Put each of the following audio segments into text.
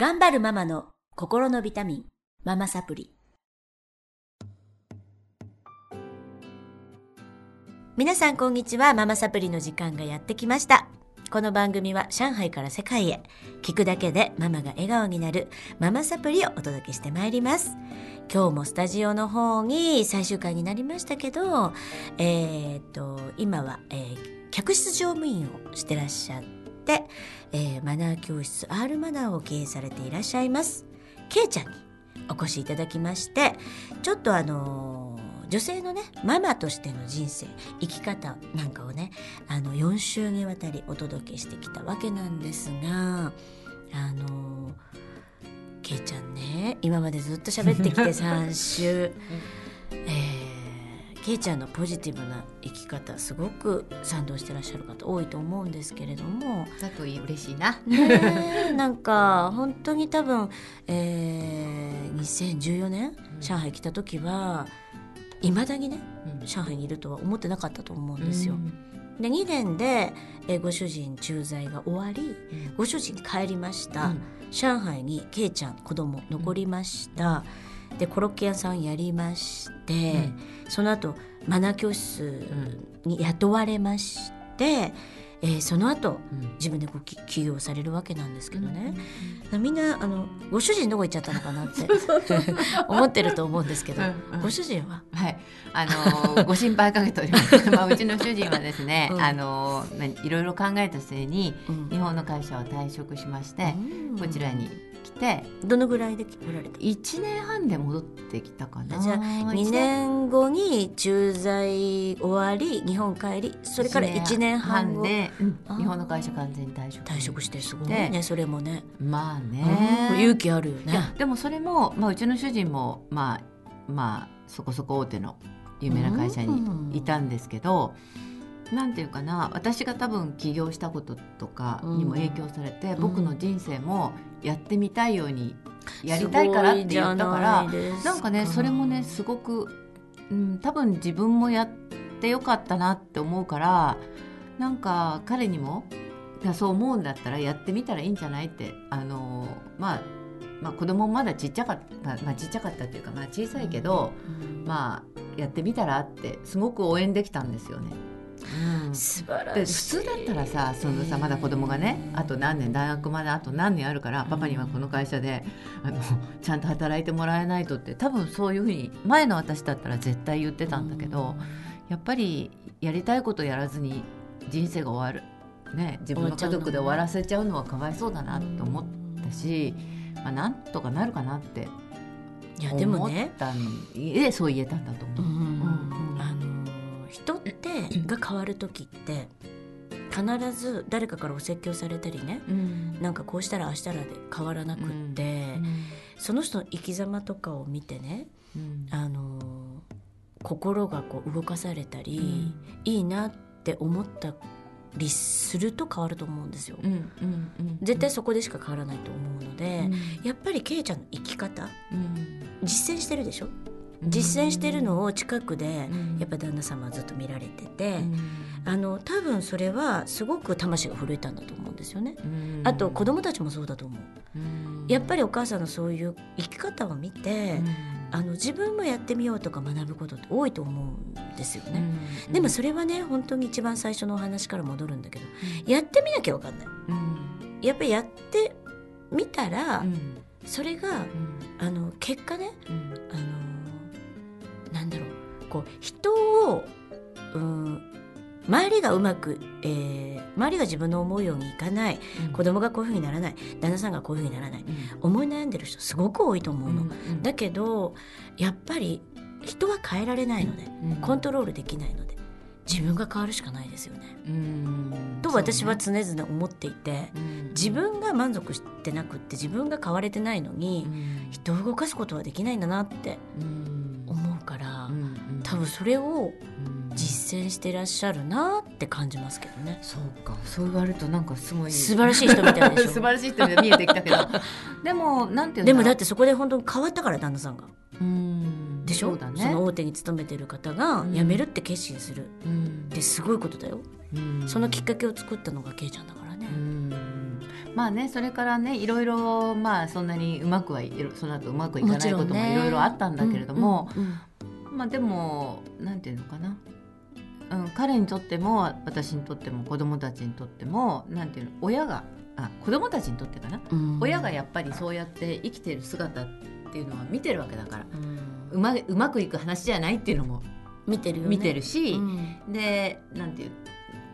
頑張るママの心のビタミン、ママサプリ。皆さんこんにちは。ママサプリの時間がやってきました。この番組は上海から世界へ聞くだけでママが笑顔になるママサプリをお届けしてまいります。今日もスタジオの方に最終回になりましたけど、えーっと、今は、えー客室乗務員をしてらっしゃって、えーマナー教室 R マナーを経営されていらっしゃいます。けいちゃんにお越しいただきまして、ちょっとあのー女性のね、ママとしての人生、生き方なんかをね、あの、4週にわたりお届けしてきたわけなんですが、あのけいちゃんね、今までずっと喋ってきて3週、え、けいちゃんのポジティブな生き方、すごく賛同してらっしゃる方多いと思うんですけれども、だといい嬉しいな。なんか本当に多分、えー、2014年上海来た時はいまだにね上海にいるとは思ってなかったと思うんですよ。で2年で、えーご主人駐在が終わりご主人帰りました、上海にケイちゃん子供残りました、でコロッケ屋さんやりまして、その後マナー教室に雇われまして、えーその後自分でこうき起業されるわけなんですけどね、みんなあのご主人どこ行っちゃったのかなって 思ってると思うんですけど、うんうん。ご主人は？はい、あのーご心配かけております。まあうちの主人はですね、うん。あのーまあいろいろ考えた末にうん。日本の会社を退職しまして、うん。こちらに来てどのぐらいで来られた？1年半で戻ってきたかな。じゃあ2年後に駐在終わり日本帰りそれから1年半後。で、うん。日本の会社完全に退職。退職してすごいねそれもね、まあうん。ね勇気あるよね。でもそれも、まあ、うちの主人もまあまあそこそこ大手の有名な会社にいたんですけど、なんていうかな私が多分起業したこととかにも影響されて、うん。僕の人生もやってみたいようにやりたいからって言ったからなんかねそれもねすごく、うん、多分自分もやってよかったなって思うからなんか彼にもそう思うんだったらやってみたらいいんじゃないってあのまあまあ子供もまだちっちゃかった、まあ、ちっちゃかったっていうかまあ小さいけど、まあやってみたらってすごく応援できたんですよね。うん。素晴らでしい。普通だったらさそのさまだ子供がねあと何年大学まであと何年あるからパパにはこの会社であのちゃんと働いてもらえないとって多分そういうふうに前の私だったら絶対言ってたんだけど、やっぱりやりたいことやらずに人生が終わる、ね、自分の家族で終わらせちゃうのはかわいそうだなって思ったし、まあ、なんとかなるかなっていやでもね。そう言えたんだと思う。うんうんあの人ってが変わる時って必ず誰かからお説教されたりねうん。なんかこうしたらああしたらで変わらなくって、その人の生き様とかを見てねうん。あの心がこう動かされたり、いいなって思ったりすると変わると思うんですよ。うんうんうん。絶対そこでしか変わらないと思うので、うん。やっぱりケイちゃんの生き方うん。実践してるでしょ？実践してるのを近くでうん。やっぱ旦那様はずっと見られてて、うん。あの多分それはすごく魂が震えたんだと思うんですよね。うん。あと子供たちもそうだと思う。うん。やっぱりお母さんのそういう生き方を見て、あの自分もやってみようとか学ぶことって多いと思うんですよね。うん。でもそれはね本当に一番最初のお話から戻るんだけど、やってみなきゃ分かんない。うん。やっぱりやってみたら、うん。それがあの結果ねうん。あのなんだろう。こう人をうん周りがうまく、えー周りが自分の思うようにいかない。うん。子供がこういうふうにならない。旦那さんがこういうふうにならない。うん。思い悩んでる人すごく多いと思うの。うんだけどやっぱり人は変えられないので。うんコントロールできないので。自分が変わるしかないですよね。うん。と私は常々思っていてうん。自分が満足してなくって自分が変われてないのにうん。人を動かすことはできないんだなってうんからうん多分それをうん実践してらっしゃるなって感じますけどね。そうか。そう言われるとなんかすごい。素晴らしい人みたいでしょ。素晴らしい人みたいに見えてきたけど。でもなんていうんでもだっろてそこで本当に変わったから旦那さんが。ううん。でしょ？そうだね。その大手に勤めてる方がうん。辞めるって決心する。うん。ってすごいことだよ。うん。そのきっかけを作ったのがケイちゃんだからね。うん。まあねそれからねいろいろまあそんなにうまくはいろその後うまくいかないこともいろいろあったんだけれども、うんうんまあでもなんていうのかな、うん、彼にとっても私にとっても子供たちにとってもなんていうの親があ子供たちにとってかな、うん。親がやっぱりそうやって生きてる姿っていうのは見てるわけだから。うん。うまうまくいく話じゃないっていうのも見てるよね。見てるし、うん。でなんていう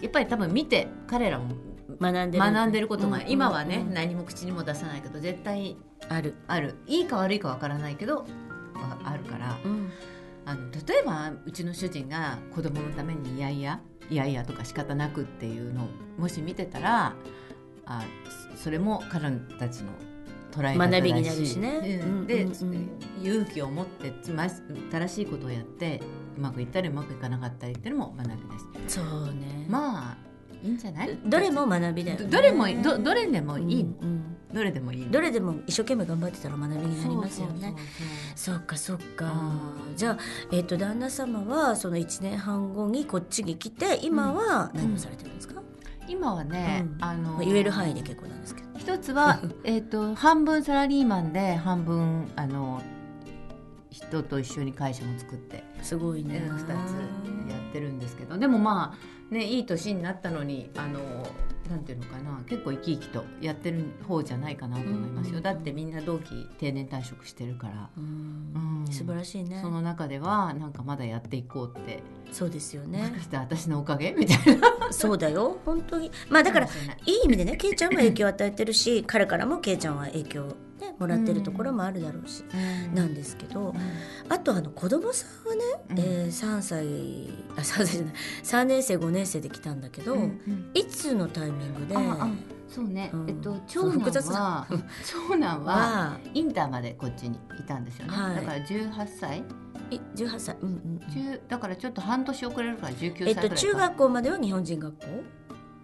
やっぱり多分見て彼らも学んでる学んでることが、うん。今はね、うん。何も口にも出さないけど絶対ある、ある。いいか悪いかわからないけどはあるから。うんあの例えばうちの主人が子供のためにいやいやいやいやとか仕方なくっていうのをもし見てたらあそれも彼女たちの捉え方だし学びになるしね。うん。で、うんうんうん。勇気を持ってつま正しいことをやってうまくいったりうまくいかなかったりっていうのも学びです。そうね。まあいいんじゃない？どれも学びだよね。どどれもどどれでもいい。の、うんうんどれでもいいの？どれでも一生懸命頑張ってたら学びになりますよね。そうかそうか、うん。じゃあ、えっと旦那様はその1年半後にこっちに来て今は何をされてるんですか、今はね、うん。あのまあ言える範囲で結構なんですけど。一つはえっと半分サラリーマンで半分あの人と一緒に会社も作ってすごいね。2つやってるんですけど。でもまあねいい年になったのにあのなんていうのかな結構生き生きとやってる方じゃないかなと思いますよ、うんだってみんな同期定年退職してるから、うん。うん。素晴らしいね。その中ではなんかまだやっていこうって、そうですよもしねかして私のおかげ？みたいな。そうだよ。本当に。まあだからい。いい意味でねケイちゃんも影響を与えてるし彼からもケイちゃんは影響を、ね、もらってるところもあるだろうし、うん。なんですけどうん。あとあの子供さんはね、うん。えー3歳あ3歳じゃない3年生5年生で来たんだけど、うんうん。いつのタイミングでそうね、うん。えっと長男は 長男ははインターまでこっちにいたんですよね、はい。だから18歳？い18歳、うんうん中だからちょっと半年遅れるから19歳ぐらいか、えっと、中学校までは日本人学校？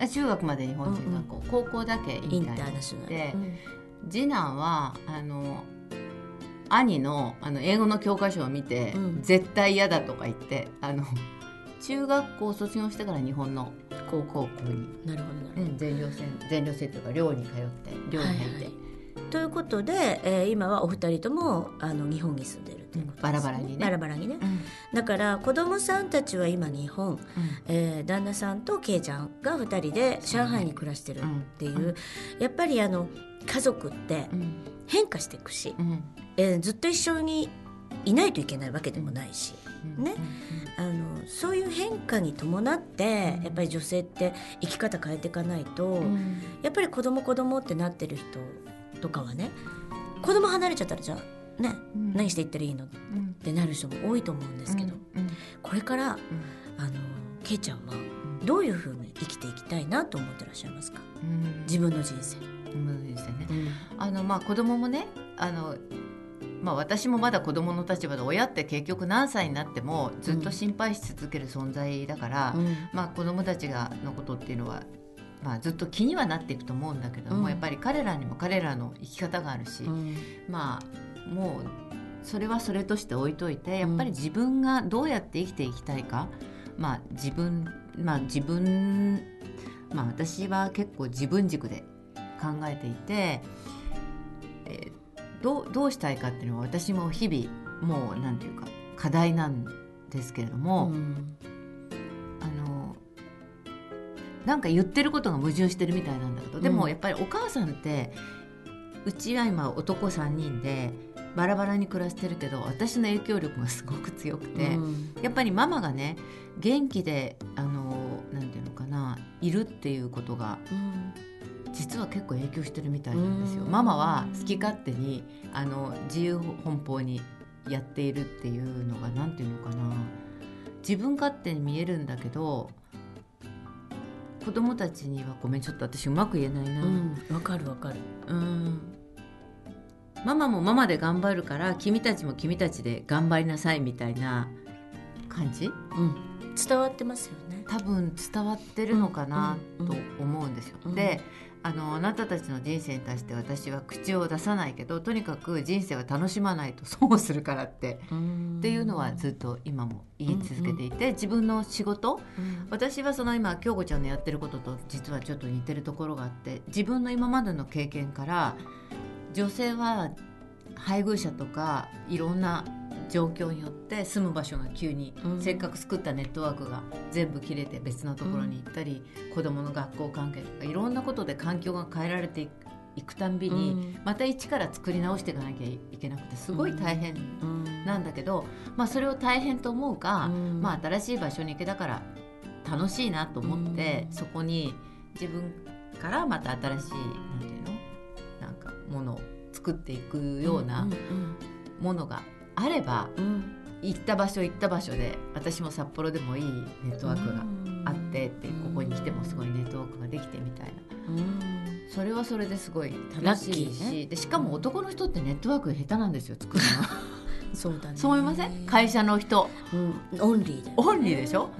あ中学まで日本人学校、高校だけインターインターナショナル、でうん次男はあの兄のあの英語の教科書を見て、うん。絶対嫌だとか言ってあの中学校を卒業してから日本の高校に、なるほど全寮制全寮制というか寮に通って寮に入って、はいはいということで、えー今はお二人ともあの日本に住んでるということです、うんバラバラにね。バラバラにね。うん。だから子供さんたちは今日本、えー旦那さんとケイちゃんが二人で上海に暮らしてるっていう、うん。やっぱりあの家族ってうん。変化していくし、うん。えーずっと一緒にいないといけないわけでもないし、うん。ね。あのそういう変化に伴って、うん。やっぱり女性って生き方変えていかないと、うん。やっぱり子供子供ってなってる人とかはね子供離れちゃったらじゃあね、うん。何していったらいいのっうんてなる人も多いと思うんですけど、うん。これからうん。あのケイちゃんはうん。どういうふうに生きていきたいなと思ってらっしゃいますか？うん。自分の人生、うん。ですよねあのまあ子供もねあのまあ私もまだ子供の立場で親って結局何歳になってもずっと心配し続ける存在だから、うん。まあ子供たちがのことっていうのは、まあ、ずっと気にはなっていくと思うんだけども、うん。やっぱり彼らにも彼らの生き方があるし、うん。まあもうそれはそれとして置いといてやっぱり自分がどうやって生きていきたいか、まあ自分まあ自分まあ私は結構自分軸で考えていて、えーどうどうしたいかっていうのは私も日々もうなんていうか課題なんですけれども、うん。あのなんか言ってることが矛盾してるみたいなんだけどでうん。もやっぱりお母さんってうちは今男3人でバラバラに暮らしてるけど私の影響力がすごく強くて、うん。やっぱりママがね元気であのなんていうのかないるっていうことがうん実は結構影響してるみたいなんですよ。うん。ママは好き勝手にあの自由奔放にやっているっていうのがなんていうのかな。自分勝手に見えるんだけど子供たちにはごめんちょっと私うまく言えないな。うんわかるわかる。うん。ママもママで頑張るから君たちも君たちで頑張りなさいみたいな感じ？うん。伝わってますよね。多分伝わってるのかなと思うんですよ。うん。であのあなたたちの人生に対して私は口を出さないけどとにかく人生は楽しまないと損するからってっていうのはずっと今も言い続けていて、自分の仕事うん。私はその今京子ちゃんのやってることと実はちょっと似てるところがあって自分の今までの経験から女性は配偶者とかいろんな状況によって住む場所が急に、うん。せっかく作ったネットワークが全部切れて別のところに行ったり、子どもの学校関係とかいろんなことで環境が変えられていくいくたんびに、うん。また一から作り直していかなきゃいけなくてすごい大変うん。なんだけど、まあ、それを大変と思うか、うん。まあ、新しい場所に行けたから楽しいなと思って、うん。そこに自分からまた新しいなんていうの？なんかものを作っていくようなものがあれば、行った場所行った場所で私も札幌でもいいネットワークがあってって、ここに来てもすごいネットワークができてみたいな。うん。それはそれですごい楽しいし、ーね。でしかも男の人ってネットワーク下手なんですよ作るの。そうだね。そう思いません？会社の人。うん。オンリーだよね。オンリーでしょ？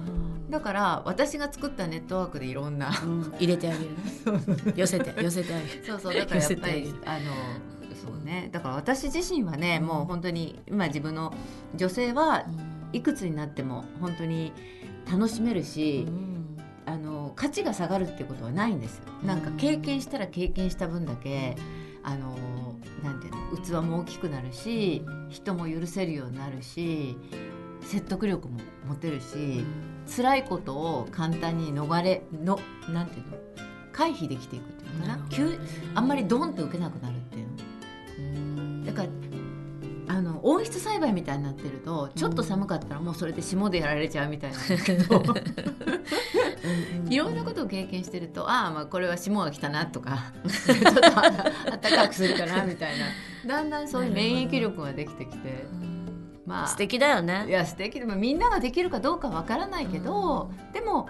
うん。だから私が作ったネットワークでいろんなうん。入れてあげるね。寄せて寄せてあげる。そうそう。だからやっぱりあのそうね。だから私自身はねもう本当に今自分の女性はいくつになっても本当に楽しめるし、あの価値が下がるっていうことはないんですよ。なんか経験したら経験した分だけあのなんていうの器も大きくなるし人も許せるようになるし説得力も持てるし辛いことを簡単に逃れのなんていうの回避できていくっていうのかな。急あんまりドンと受けなくなるの温室栽培みたいになってるとちょっと寒かったらもうそれで霜でやられちゃうみたいなんですけど いろんなことを経験してるとああまあこれは霜が来たなとか ちょっとあったかくするかなみたいな。だんだんそういう免疫力ができてきてまあ素敵だよいねや素敵。でもみんなができるかどうかわからないけど、でも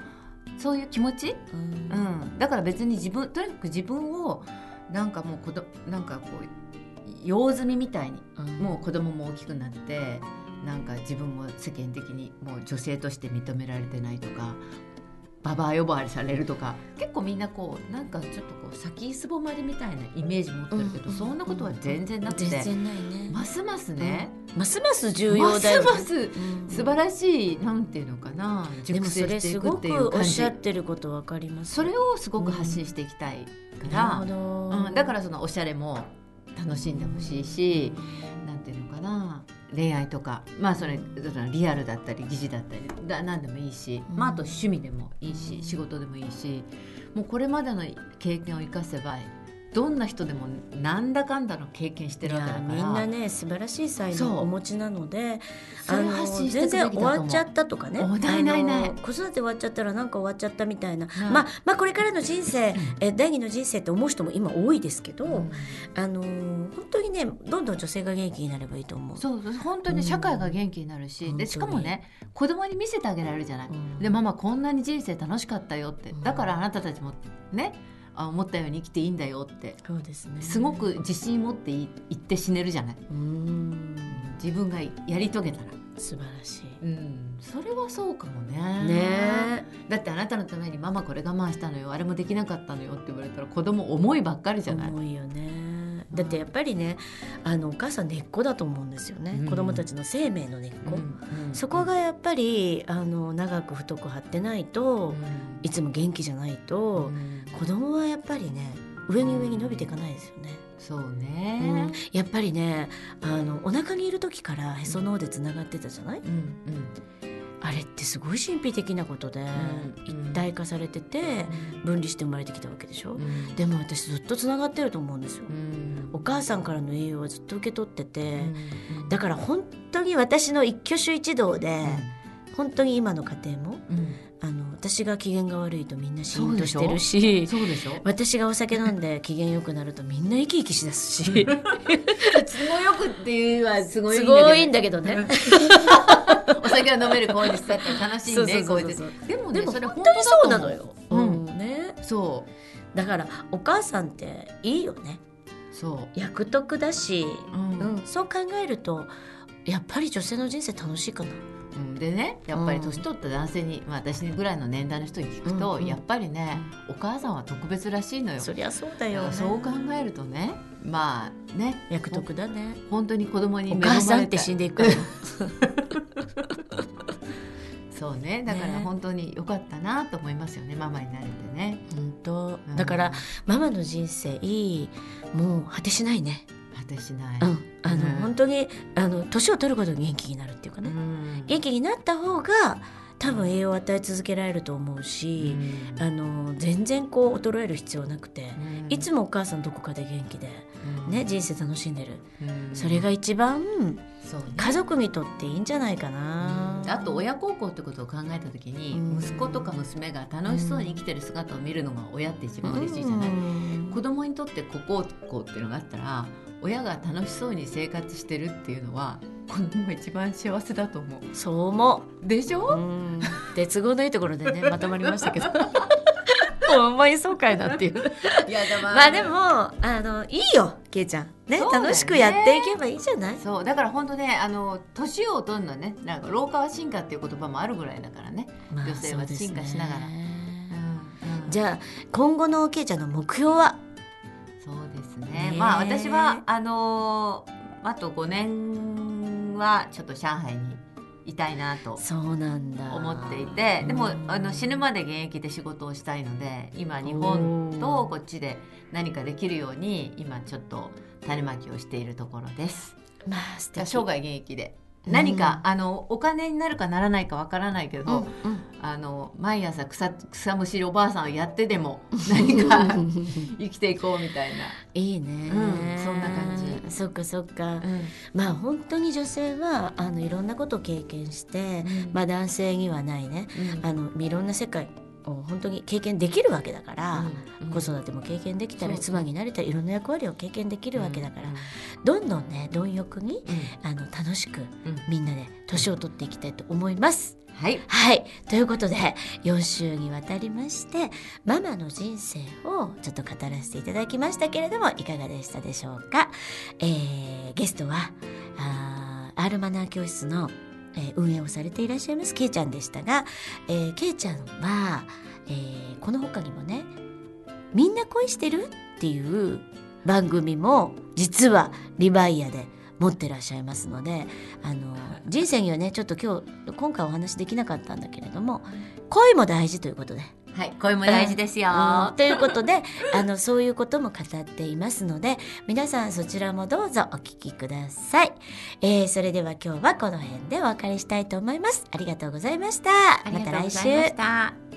そういう気持ち、うん。うん、だから別に自分とにかく自分をなんかもう子どなんかこう用済みみたいにもう子供も大きくなってなんか自分も世間的にもう女性として認められてないとかババア呼ばわりされるとか結構みんなこうなんかちょっとこう先すぼまりみたいなイメージ持ってるけど、うんそんなことは全然なくて、全然ないねますますね、ますます重要だよねますます素晴らしいなんていうのかな熟成していくっていう感じくおっしゃってることわかりますそれをすごく発信していきたいから、なるほどうん、だからそのおしゃれも楽しんでほしいし、なんていうのかな恋愛とかまあそれリアルだったり疑似だったりだ何でもいいし、うん。まあ、あと趣味でもいいし仕事でもいいしもうこれまでの経験を生かせばどんな人でもなんだかんだの経験しているわけだから。やみんなね素晴らしい才能をお持ちなのでそれを発信してい全然終わっちゃったとかね。おないないない。あの子育て終わっちゃったらなんか終わっちゃったみたいな、はい。まあまあこれからの人生え第二の人生って思う人も今多いですけど、うん。あの本当にねどんどん女性が元気になればいいと思う。そうそう本当に社会が元気になるし、うんでしかもね子供に見せてあげられるじゃない、うん。でママこんなに人生楽しかったよって。うんだからあなたたちもねあ思ったように生きていいんだよって。そうですね。すごく自信持ってい言って死ねるじゃない。うん。自分がやり遂げたら、素晴らしい。うん、それはそうかもね。ね。だってあなたのためにママこれ我慢したのよ。あれもできなかったのよって言われたら子供思いばっかりじゃない、重いよねだってやっぱりねあのお母さん根っこだと思うんですよね、うん。子供たちの生命の根っこ、うんそこがやっぱりあの長く太く張ってないと、いつも元気じゃないと、子供はやっぱりね上に上に伸びていかないですよね、そううん。ね、やっぱりねあのお腹にいる時からへその緒でつながってたじゃない、うんうんあれってすごい神秘的なことで、ん。一体化されてて分離して生まれてきたわけでしょ、うん。でも私ずっとつながってると思うんですよ、うん。お母さんからの栄養はずっと受け取ってて、うん。だから本当に私の一挙手一動で、本当に今の家庭もうん。あの私が機嫌が悪いとみんなシーンとしてるしそうでしょ？私がお酒飲んで機嫌よくなるとみんな生き生きしだすし。都合よくっていうはすごいすごいんだけどね。お酒が飲める子にしたって楽しいねこうやって。でもねでもそれ本当にそうなのよ。うう。ん。ん。ね、そだからお母さんっていいよね。う。そ役得だし、う、うん。うん、そう考えるとやっぱり女性の人生楽しいかな。うん、でねやっぱり年取った男性に、まあ、私ぐらいの年代の人に聞くと、やっぱりねお母さんは特別らしいのよ。そりゃそうだよ、ね、そう考えるとねまあね。役得だね。本当に子供にお母さんって死んでいく そうね。だからね。本当に良かったなと思いますよね。ママになれてね。本当。うん。だから、ママの人生もう果てしないね。果てしない。うん。あの、うん。本当にあの年を取ることに元気になるっていうかね、うん。元気になった方が多分栄養を与え続けられると思うし、うん。あの全然こう衰える必要なくて、うん。いつもお母さんどこかで元気で、うん。ね、人生楽しんでる、うん。それが一番家族にとっていいんじゃないかな、あと親孝行ってことを考えた時に、うん。息子とか娘が楽しそうに生きてる姿を見るのが親って一番嬉しいじゃない、うん。子供にとってこここうっていうのがあったら親が楽しそうに生活してるっていうのは子供が一番幸せだと思う。そう思う、でしょ、うん、鉄合のいいところでねまとまりましたけど。思いそうかいなっていう。いやでもまあでもあのいいよけいちゃん。ねね。楽しくやっていけばいいじゃない？そうだから本当ねあの年を取るのはねなんか老化は進化っていう言葉もあるぐらいだからね、まあ女性は進化しながら。そうですね。うん。じゃあ今後のけいちゃんの目標は？そうですね。ねえ。まあ私はあのーあと5年はちょっと上海にいたいなとそうなんだ。思っていてでもうんあの死ぬまで現役で仕事をしたいので今日本とこっちで何かできるように今ちょっと種まきをしているところです。まあ素敵。生涯現役で何か、あのお金になるかならないかわからないけど、うんうん。あの毎朝草草むしりおばあさんをやってでも 何か 生きていこうみたいいいね、うんそんな感じ。そっかそっか、な。まあ本当に女性はあのいろんなことを経験して、まあ男性にはないね。あのいろんな世界を本当に経験できるわけだから、子育ても経験できたら妻になれたらいろんな役割を経験できるわけだから、どんどんね貪欲にあの楽しくみんなで年を取っていきたいと思います。はい。はい。ということで4週にわたりましてママの人生をちょっと語らせていただきましたけれどもいかがでしたでしょうか、えーゲストはあー R マナー教室の、えー運営をされていらっしゃいますけいちゃんでしたが、えー、けいちゃんは、えーこの他にもね「みんな恋してる?」っていう番組も実はリバイアで持ってらっしゃいますのであの人生にはねちょっと今日今回お話できなかったんだけれども恋も大事ということで。はい声も大事ですよ。うん。ということで あのそういうことも語っていますので皆さんそちらもどうぞお聞きください、えーそれでは今日はこの辺でお別れしたいと思います。ありがとうございました。また。来週。した。